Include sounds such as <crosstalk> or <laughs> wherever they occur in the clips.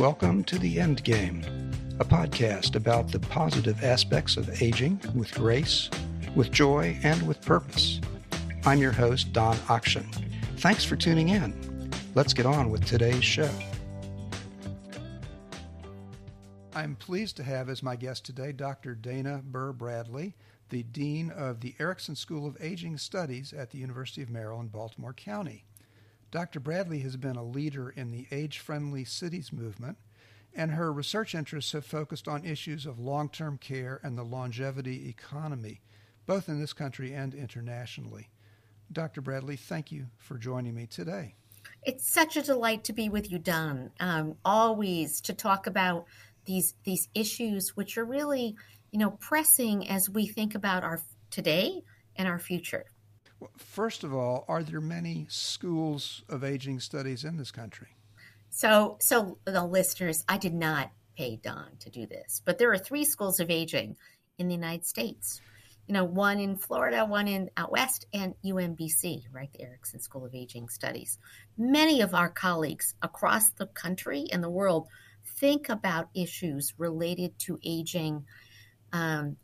Welcome to The End Game, a podcast about the positive aspects of aging with grace, with joy, and with purpose. I'm your host, Don Aktion. Thanks for tuning in. Let's get on with today's show. I'm pleased to have as my guest today Dr. Dana Burr Bradley, the Dean of the Erickson School of Aging Studies at the University of Maryland, Baltimore County. Dr. Bradley has been a leader in the age friendly cities movement, and her research interests have focused on issues of long term care and the longevity economy, both in this country and internationally. Dr. Bradley, thank you for joining me today. It's such a delight to be with you, Don. Um, always to talk about these these issues, which are really, you know, pressing as we think about our today and our future. First of all, are there many schools of aging studies in this country? So, so the listeners, I did not pay Don to do this, but there are three schools of aging in the United States. You know, one in Florida, one in out west, and UMBC, right, the Erickson School of Aging Studies. Many of our colleagues across the country and the world think about issues related to aging um,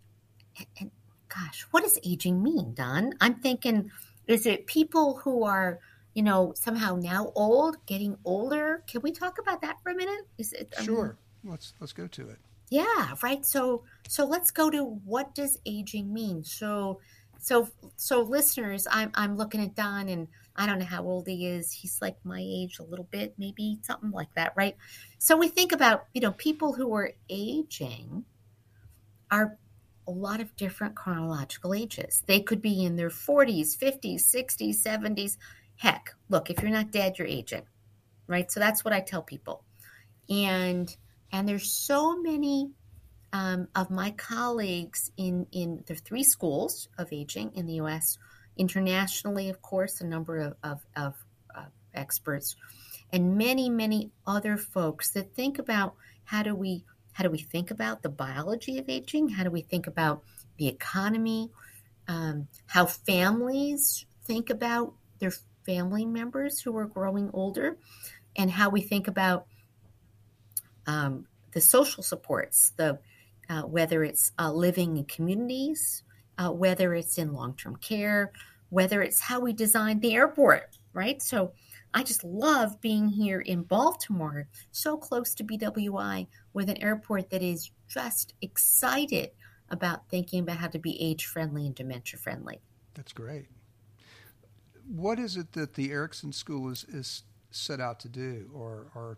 and, gosh, what does aging mean, Don? I'm thinking, is it people who are, you know, somehow now old, getting older? Can we talk about that for a minute? Is it um, sure? let's let's go to it. Yeah, right. So so let's go to what does aging mean? So so so listeners, I'm I'm looking at Don and I don't know how old he is. He's like my age a little bit, maybe something like that, right? So we think about, you know, people who are aging are a lot of different chronological ages. They could be in their 40s, 50s, 60s, 70s. Heck, look, if you're not dead, you're aging, right? So that's what I tell people. And and there's so many um, of my colleagues in in the three schools of aging in the U.S. Internationally, of course, a number of, of, of uh, experts, and many many other folks that think about how do we how do we think about the biology of aging? How do we think about the economy? Um, how families think about their family members who are growing older, and how we think about um, the social supports, the uh, whether it's uh, living in communities, uh, whether it's in long-term care, whether it's how we design the airport, right? So I just love being here in Baltimore, so close to BWI, with an airport that is just excited about thinking about how to be age friendly and dementia friendly. That's great. What is it that the Erickson School is, is set out to do, or, or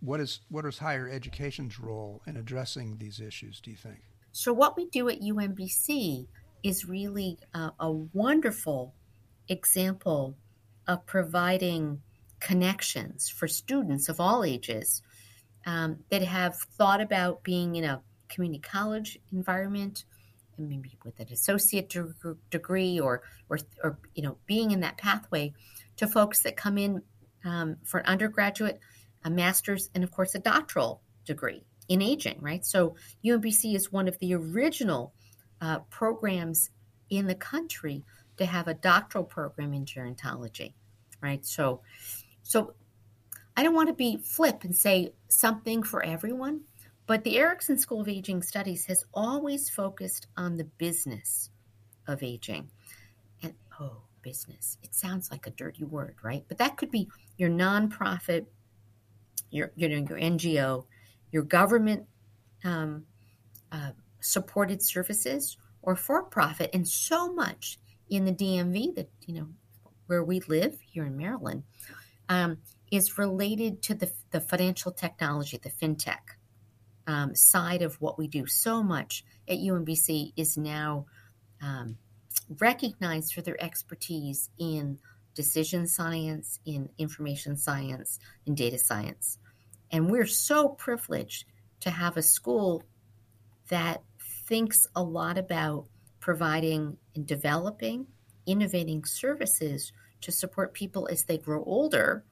what is what is higher education's role in addressing these issues? Do you think? So what we do at UMBC is really a, a wonderful example of providing connections for students of all ages um, that have thought about being in a community college environment and maybe with an associate de- degree or, or, or, you know, being in that pathway to folks that come in um, for an undergraduate, a master's, and of course a doctoral degree in aging, right? So UMBC is one of the original uh, programs in the country to have a doctoral program in gerontology, right? So so I don't want to be flip and say something for everyone, but the Erickson School of Aging Studies has always focused on the business of aging. And oh, business. It sounds like a dirty word, right? But that could be your nonprofit, your you know your NGO, your government um, uh, supported services, or for profit, and so much in the DMV that you know where we live here in Maryland um, is related to the, the financial technology, the fintech um, side of what we do. So much at UMBC is now um, recognized for their expertise in decision science, in information science, in data science. And we're so privileged to have a school that thinks a lot about providing and developing, innovating services to support people as they grow older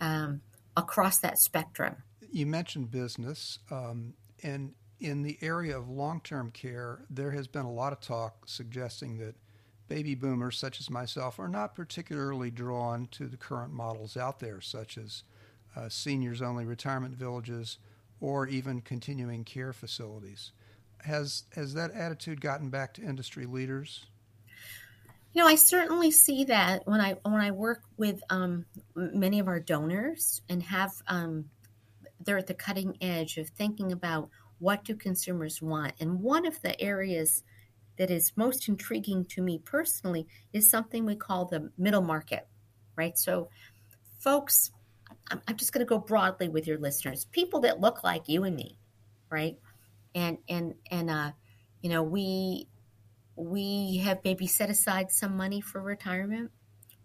um, across that spectrum. You mentioned business, um, and in the area of long term care, there has been a lot of talk suggesting that baby boomers, such as myself, are not particularly drawn to the current models out there, such as uh, seniors only retirement villages, or even continuing care facilities. Has, has that attitude gotten back to industry leaders? You know, I certainly see that when I when I work with um, many of our donors and have um, they're at the cutting edge of thinking about what do consumers want, and one of the areas that is most intriguing to me personally is something we call the middle market, right? So, folks, I'm, I'm just going to go broadly with your listeners, people that look like you and me, right? And and and uh, you know, we we have maybe set aside some money for retirement.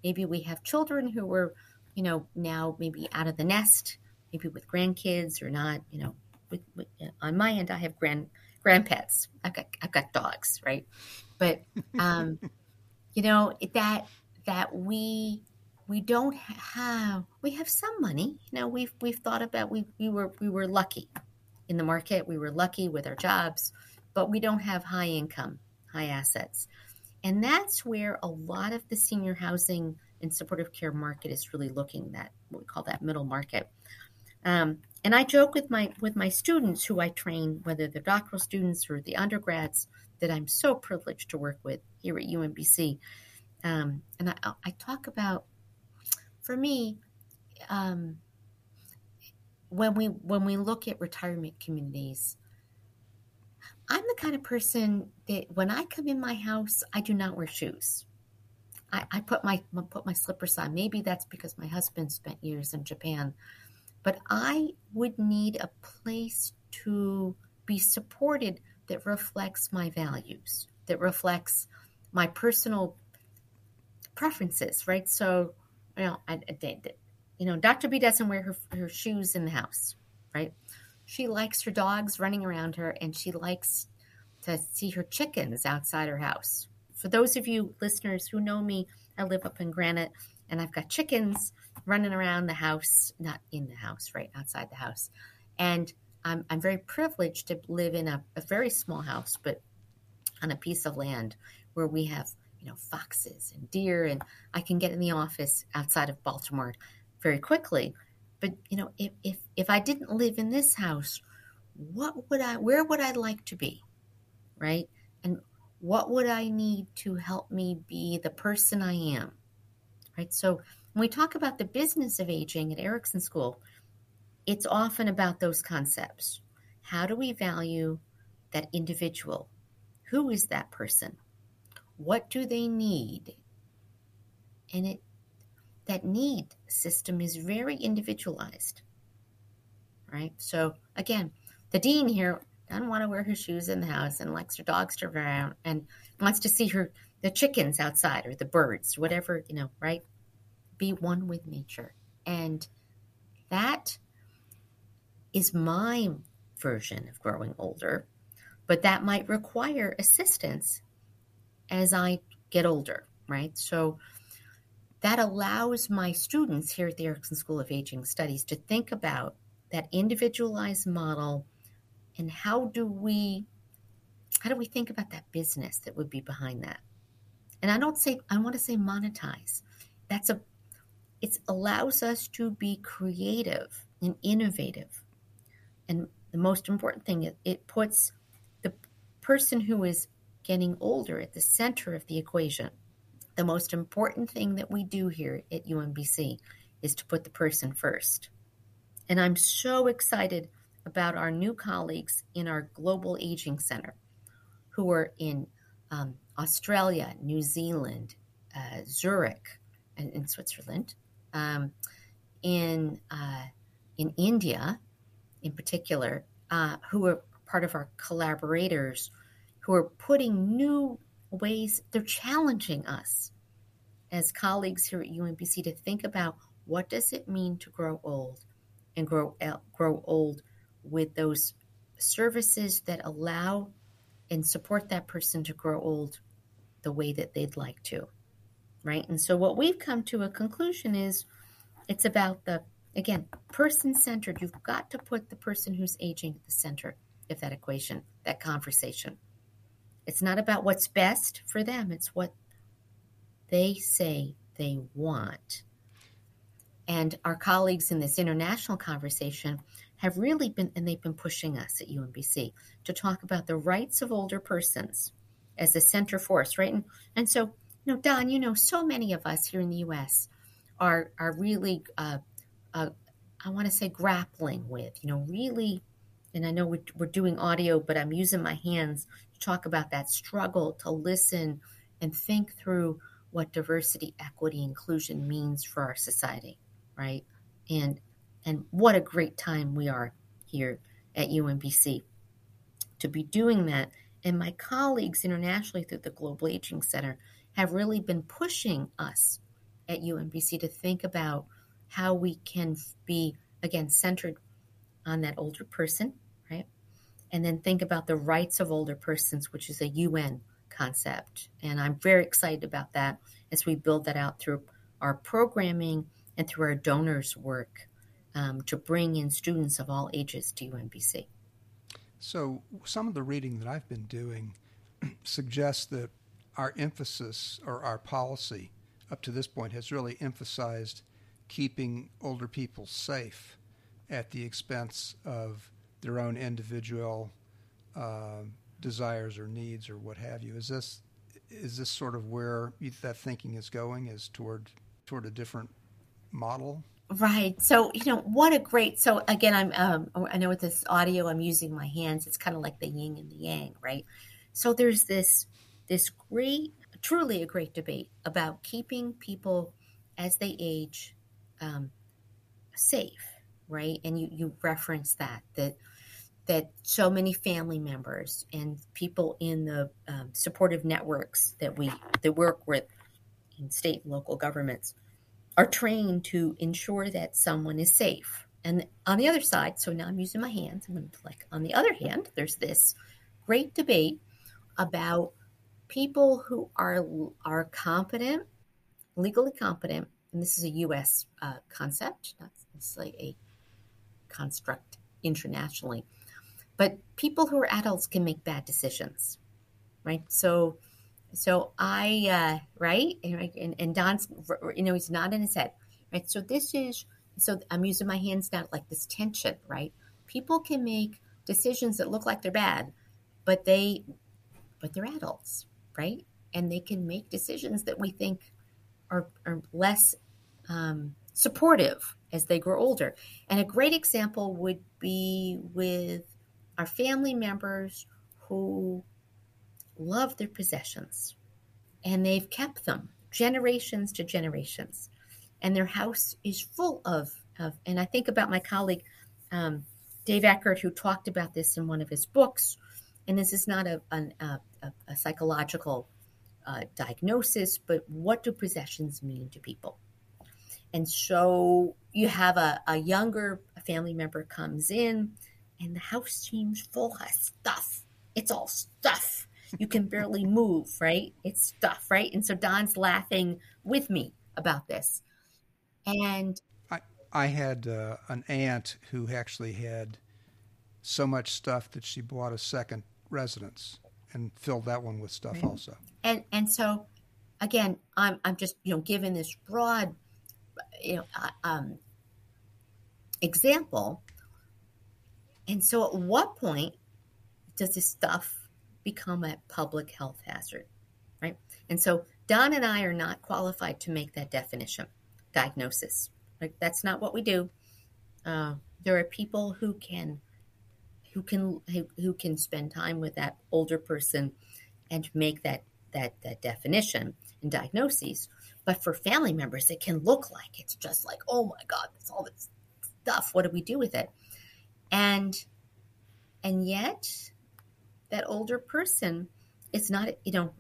Maybe we have children who were, you know, now maybe out of the nest, maybe with grandkids or not. You know, with, with, on my end, I have grand grandpets. I've got I've got dogs, right? But <laughs> um, you know that that we we don't have we have some money. You know, we've we've thought about we we were we were lucky in the market. We were lucky with our jobs, but we don't have high income high assets. And that's where a lot of the senior housing and supportive care market is really looking that what we call that middle market. Um, and I joke with my with my students who I train, whether they're doctoral students or the undergrads, that I'm so privileged to work with here at UMBC. Um, and I, I, talk about, for me, um, when we when we look at retirement communities, I'm the kind of person that when I come in my house, I do not wear shoes. I, I put my put my slippers on. Maybe that's because my husband spent years in Japan, but I would need a place to be supported that reflects my values, that reflects my personal preferences, right? So, you know, I, I, you know, Dr. B doesn't wear her, her shoes in the house, right? She likes her dogs running around her and she likes to see her chickens outside her house. For those of you listeners who know me, I live up in Granite and I've got chickens running around the house, not in the house, right outside the house. And I'm, I'm very privileged to live in a, a very small house, but on a piece of land where we have, you know, foxes and deer, and I can get in the office outside of Baltimore very quickly but you know, if if if I didn't live in this house, what would I where would I like to be? Right? And what would I need to help me be the person I am? Right? So when we talk about the business of aging at Erickson School, it's often about those concepts. How do we value that individual? Who is that person? What do they need? And it that need system is very individualized. Right? So again, the dean here doesn't want to wear her shoes in the house and likes her dogs to run around and wants to see her the chickens outside or the birds, whatever, you know, right? Be one with nature. And that is my version of growing older, but that might require assistance as I get older, right? So that allows my students here at the Erickson School of Aging Studies to think about that individualized model and how do we how do we think about that business that would be behind that? And i don't say i want to say monetize. That's a it allows us to be creative and innovative. And the most important thing it, it puts the person who is getting older at the center of the equation the most important thing that we do here at UMBC is to put the person first. And I'm so excited about our new colleagues in our Global Aging Center who are in um, Australia, New Zealand, uh, Zurich, and in Switzerland, um, in uh, in India, in particular, uh, who are part of our collaborators, who are putting new ways they're challenging us as colleagues here at UMBC to think about what does it mean to grow old and grow grow old with those services that allow and support that person to grow old the way that they'd like to right? And so what we've come to a conclusion is it's about the again person centered you've got to put the person who's aging at the center of that equation that conversation it's not about what's best for them, it's what they say they want. And our colleagues in this international conversation have really been, and they've been pushing us at UMBC to talk about the rights of older persons as a center force, right? And, and so, you know, Don, you know, so many of us here in the U.S. are are really, uh, uh, I want to say, grappling with, you know, really, and I know we're, we're doing audio, but I'm using my hands to talk about that struggle to listen and think through what diversity, equity, inclusion means for our society, right? And and what a great time we are here at UMBC to be doing that. And my colleagues internationally through the Global Aging Center have really been pushing us at UMBC to think about how we can be, again, centered on that older person? And then think about the rights of older persons, which is a UN concept. And I'm very excited about that as we build that out through our programming and through our donors' work um, to bring in students of all ages to UMBC. So, some of the reading that I've been doing <clears throat> suggests that our emphasis or our policy up to this point has really emphasized keeping older people safe at the expense of their own individual uh, desires or needs or what have you. Is this is this sort of where that thinking is going? Is toward toward a different model? Right. So, you know, what a great. So, again, I'm, um, I know with this audio, I'm using my hands. It's kind of like the yin and the yang, right? So, there's this, this great, truly a great debate about keeping people as they age um, safe, right? And you, you reference that, that, that so many family members and people in the um, supportive networks that we that work with in state and local governments are trained to ensure that someone is safe. And on the other side, so now I'm using my hands. I'm going to like on the other hand, there's this great debate about people who are are competent, legally competent, and this is a U.S. Uh, concept, not necessarily a construct internationally, but people who are adults can make bad decisions, right? So so I, uh, right, and, and Don's, you know, he's nodding his head, right? So this is, so I'm using my hands now like this tension, right? People can make decisions that look like they're bad, but they, but they're adults, right? And they can make decisions that we think are, are less um, supportive as they grow older. And a great example would be with our family members who love their possessions and they've kept them generations to generations. And their house is full of, of and I think about my colleague um, Dave Ekerdt, who talked about this in one of his books. And this is not a, a, a, a psychological uh, diagnosis, but what do possessions mean to people? And so you have a, a younger family member comes in, and the house seems full of stuff. It's all stuff you can barely move, right? It's stuff, right? And so Don's laughing with me about this. And I, I had uh, an aunt who actually had so much stuff that she bought a second residence and filled that one with stuff right. also. And and so again, I'm I'm just you know giving this broad you know uh, um, example. And so, at what point does this stuff become a public health hazard, right? And so Don and I are not qualified to make that definition, diagnosis. Like that's not what we do. Uh, there are people who can, who can, who, who can spend time with that older person, and make that that that definition and diagnoses. But for family members, it can look like it's just like, oh my God, that's all this stuff. What do we do with it? And and yet that older person is not, you know,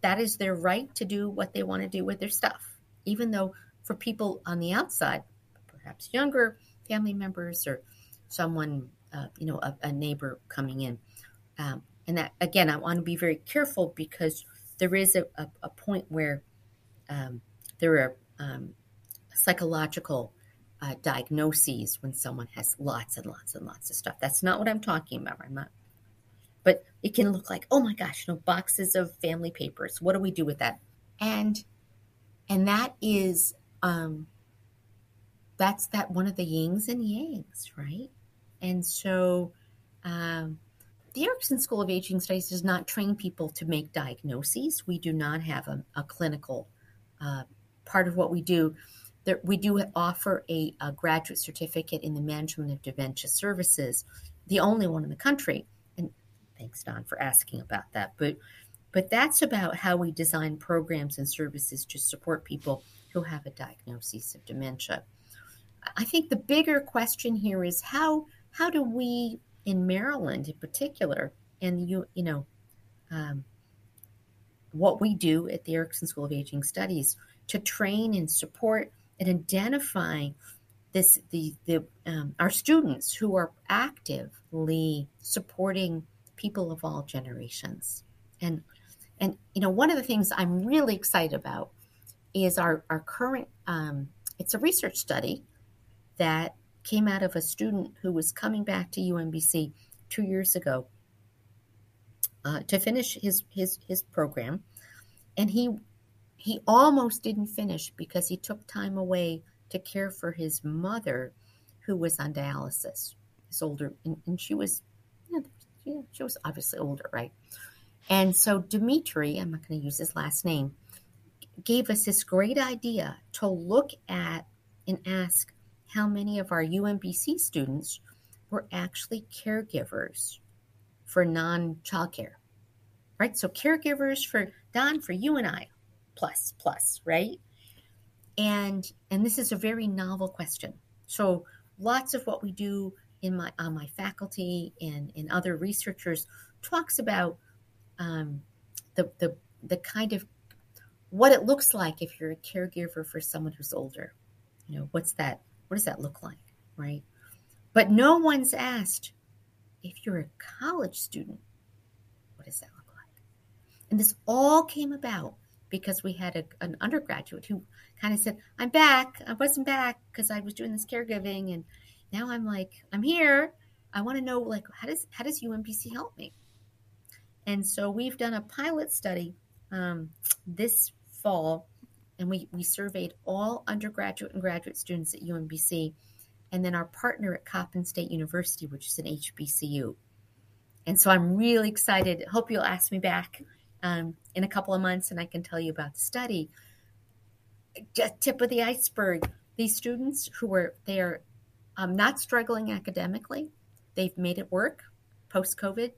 that is their right to do what they want to do with their stuff. Even though for people on the outside, perhaps younger family members or someone, uh, you know, a, a, neighbor coming in. Um, and that, again, I want to be very careful because there is a, a, a point where um, there are um, psychological uh, diagnoses when someone has lots and lots and lots of stuff. That's not what I'm talking about. I'm not but it can look like, oh my gosh, you know, boxes of family papers. What do we do with that? And and that is um, that's that one of the yings and yangs, right? And so um, the Erickson School of Aging Studies does not train people to make diagnoses. We do not have a, a clinical uh, part of what we do. There, we do offer a, a graduate certificate in the management of dementia services, the only one in the country. And thanks, Don, for asking about that. But but that's about how we design programs and services to support people who have a diagnosis of dementia. I think the bigger question here is how how do we in Maryland in particular, and you you know, um, what we do at the Erickson School of Aging Studies to train and support and identify this the the um, our students who are actively supporting people of all generations. And and you know one of the things i'm really excited about is our our current um, it's a research study that came out of a student who was coming back to UMBC two years ago uh, to finish his his his program, and he he almost didn't finish because he took time away to care for his mother, who was on dialysis. His older, and, and she was, know, she was obviously older, right? And so Dimitri, I'm not going to use his last name, gave us this great idea to look at and ask how many of our UMBC students were actually caregivers for non childcare, right? So caregivers for Don, for you and I, plus, plus, right? And and this is a very novel question. So lots of what we do in my on my faculty and in other researchers talks about um, the the the kind of what it looks like if you're a caregiver for someone who's older. You know, what's that what does that look like? Right. But no one's asked if you're a college student, what does that look like? And this all came about because we had a, an undergraduate who kind of said, I'm back. I wasn't back because I was doing this caregiving. And now I'm like, I'm here. I want to know, like, how does, how does UMBC help me? And so we've done a pilot study um, this fall and we, we surveyed all undergraduate and graduate students at UMBC, and then our partner at Coppin State University, which is an HBCU. And so I'm really excited. Hope you'll ask me back um, in a couple of months, and I can tell you about the study. Just tip of the iceberg. These students who are they are um, not struggling academically, they've made it work post COVID,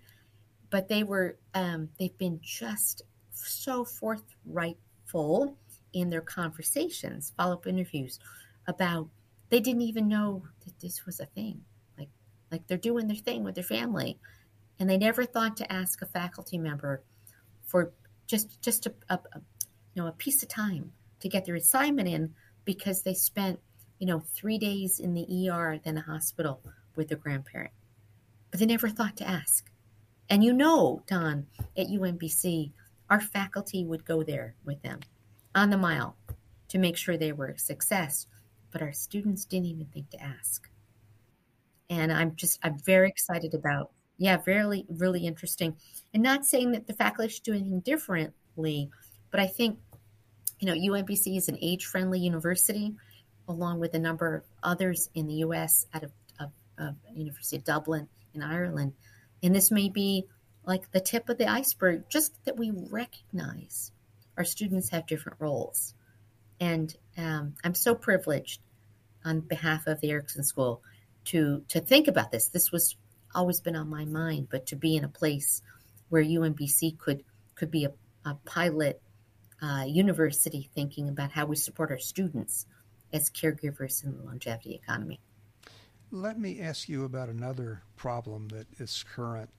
but they were um, they've been just so forthrightful in their conversations, follow up interviews about they didn't even know that this was a thing. Like like they're doing their thing with their family. And they never thought to ask a faculty member for just just a, a, you know a piece of time to get their assignment in because they spent you know three days in the ER then a hospital with their grandparent. But they never thought to ask. And you know, Don, at UMBC, our faculty would go there with them on the mile to make sure they were a success, but our students didn't even think to ask. And I'm just, I'm very excited about, yeah, really, really interesting. And not saying that the faculty should do anything differently, but I think, you know, UMBC is an age friendly university, along with a number of others in the US out of, of, of University of Dublin in Ireland. And this may be like the tip of the iceberg, just that we recognize our students have different roles. And um, I'm so privileged on behalf of the Erickson School to to think about this. This was always been on my mind, but to be in a place where UMBC could could be a, a pilot uh, university thinking about how we support our students as caregivers in the longevity economy. Let me ask you about another problem that is current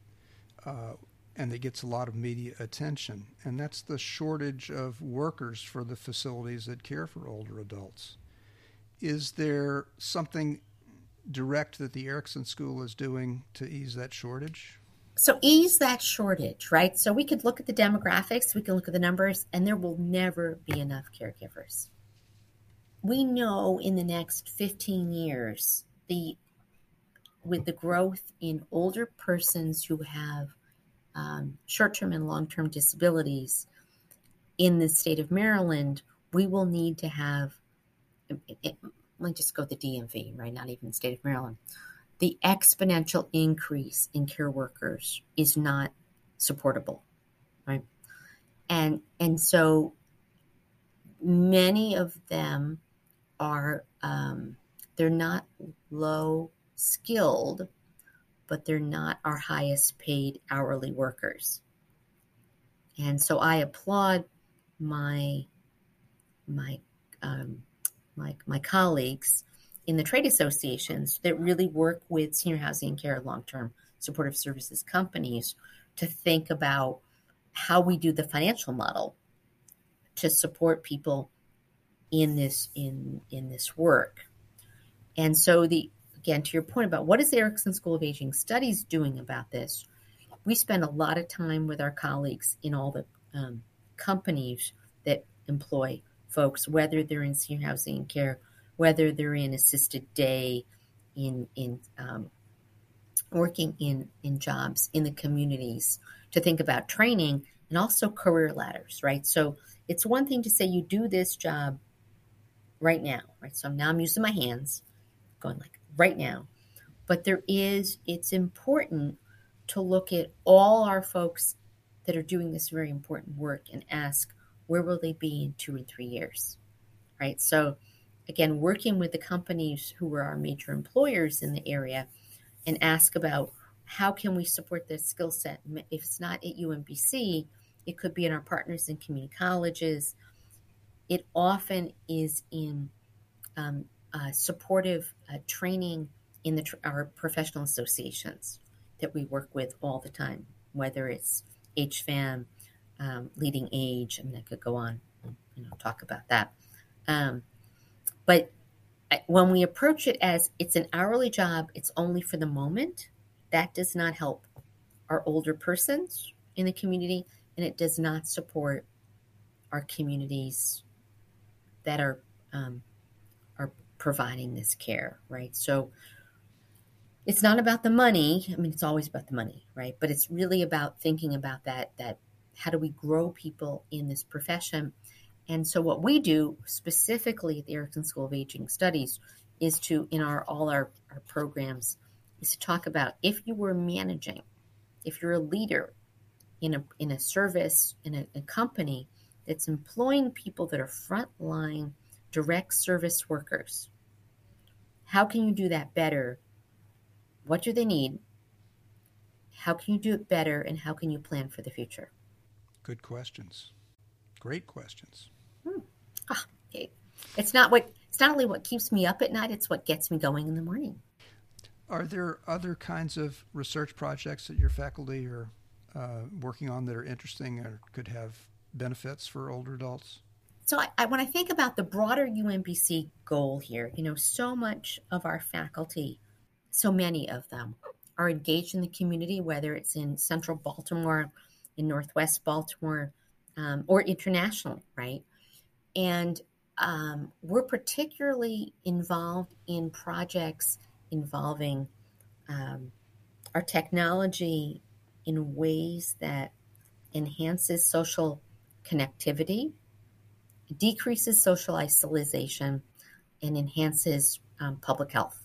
uh, and that gets a lot of media attention, and that's the shortage of workers for the facilities that care for older adults. Is there something direct that the Erickson School is doing to ease that shortage? So, ease that shortage, right? So, we could look at the demographics, we can look at the numbers, and there will never be enough caregivers. We know in the next 15 years, the with the growth in older persons who have um, short term and long term disabilities in the state of Maryland, we will need to have me just go the DMV, right? Not even the state of Maryland. The exponential increase in care workers is not supportable, right? And and so many of them are um, they're not low skilled, but they're not our highest paid hourly workers. And so I applaud my my um, my my colleagues in the trade associations that really work with senior housing and care long term supportive services companies to think about how we do the financial model to support people in this in in this work. And so the again to your point about what is the Erickson School of Aging Studies doing about this, we spend a lot of time with our colleagues in all the um, companies that employ folks, whether they're in senior housing and care, whether they're in assisted day, in in um, working in in jobs in the communities, to think about training and also career ladders, right? So it's one thing to say you do this job right now, right? So now I'm using my hands, going like right now. But there is, it's important to look at all our folks that are doing this very important work and ask, where will they be in two and three years? Right. So, again, working with the companies who are our major employers in the area and ask about how can we support their skill set. If it's not at UMBC, it could be in our partners in community colleges. It often is in um, uh, supportive uh, training in the our professional associations that we work with all the time, whether it's HFAM, um, LeadingAge. I mean, I could go on, you know, talk about that. Um, but when we approach it as it's an hourly job, it's only for the moment. That does not help our older persons in the community, and it does not support our communities that are um, are providing this care, right? So it's not about the money. I mean, it's always about the money, right? But it's really about thinking about that that how do we grow people in this profession? And so what we do specifically at the Erickson School of Aging Studies is to in our all our, our programs is to talk about if you were managing, if you're a leader in a in a service in a, a company that's employing people that are frontline direct service workers. How can you do that better what do they need? How can you do it better? And how can you plan for the future? Good questions. Great questions. Hmm. Ah, okay. It's not what it's not only what keeps me up at night, it's what gets me going in the morning. Are there other kinds of research projects that your faculty are uh, working on that are interesting or could have benefits for older adults? So, I, I, when I think about the broader UMBC goal here, you know, so much of our faculty so many of them are engaged in the community, whether it's in central Baltimore, in northwest Baltimore, um, or internationally, right? And um, we're particularly involved in projects involving um, our technology in ways that enhances social connectivity, decreases social isolation, and enhances um, public health.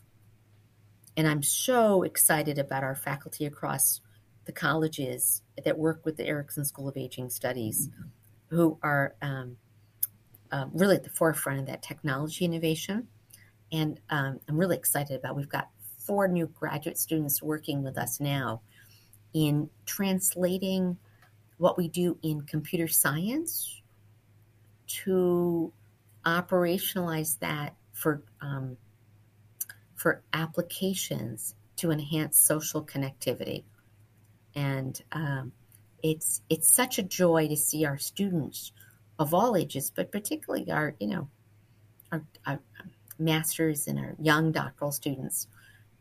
And I'm so excited about our faculty across the colleges that work with the Erickson School of Aging Studies, mm-hmm. who are um, uh, really at the forefront of that technology innovation. And um, I'm really excited about. We've got four new graduate students working with us now in translating what we do in computer science to operationalize that for um, for applications to enhance social connectivity. And um, it's it's such a joy to see our students of all ages, but particularly our you know our, our masters and our young doctoral students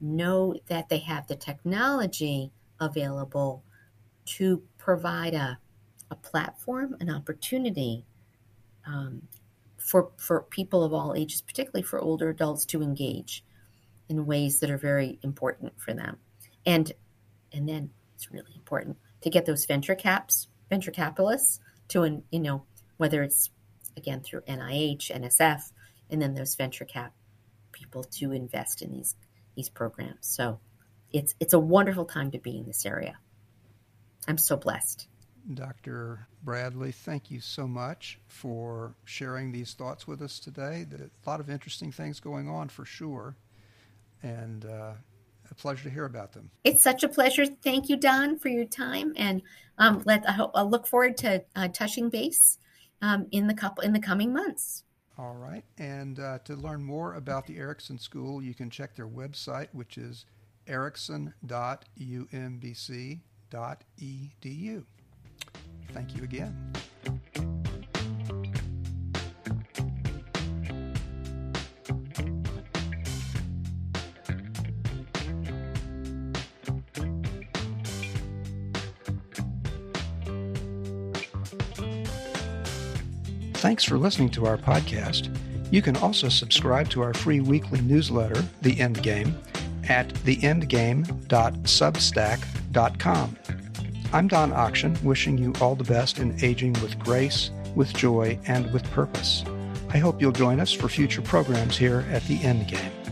know that they have the technology available to provide a, a platform, an opportunity um, for for people of all ages, particularly for older adults, to engage in ways that are very important for them. And and then it's really important to get those venture caps, venture capitalists to you know whether it's again through NIH, NSF, and then those venture cap people to invest in these these programs. So it's it's a wonderful time to be in this area. I'm so blessed. Dr. Bradley, thank you so much for sharing these thoughts with us today. A lot of interesting things going on for sure, and uh, a pleasure to hear about them. It's such a pleasure. Thank you, Don, for your time, and um, let I hope, I'll look forward to uh, touching base um, in the couple in the coming months. All right, and uh, to learn more about the Erickson School, you can check their website, which is erickson.umbc.edu. Thank you again. Thanks for listening to our podcast. You can also subscribe to our free weekly newsletter, The Endgame, at theendgame.substack.com. I'm Don Aktion, wishing you all the best in aging with grace, with joy, and with purpose. I hope you'll join us for future programs here at The Endgame.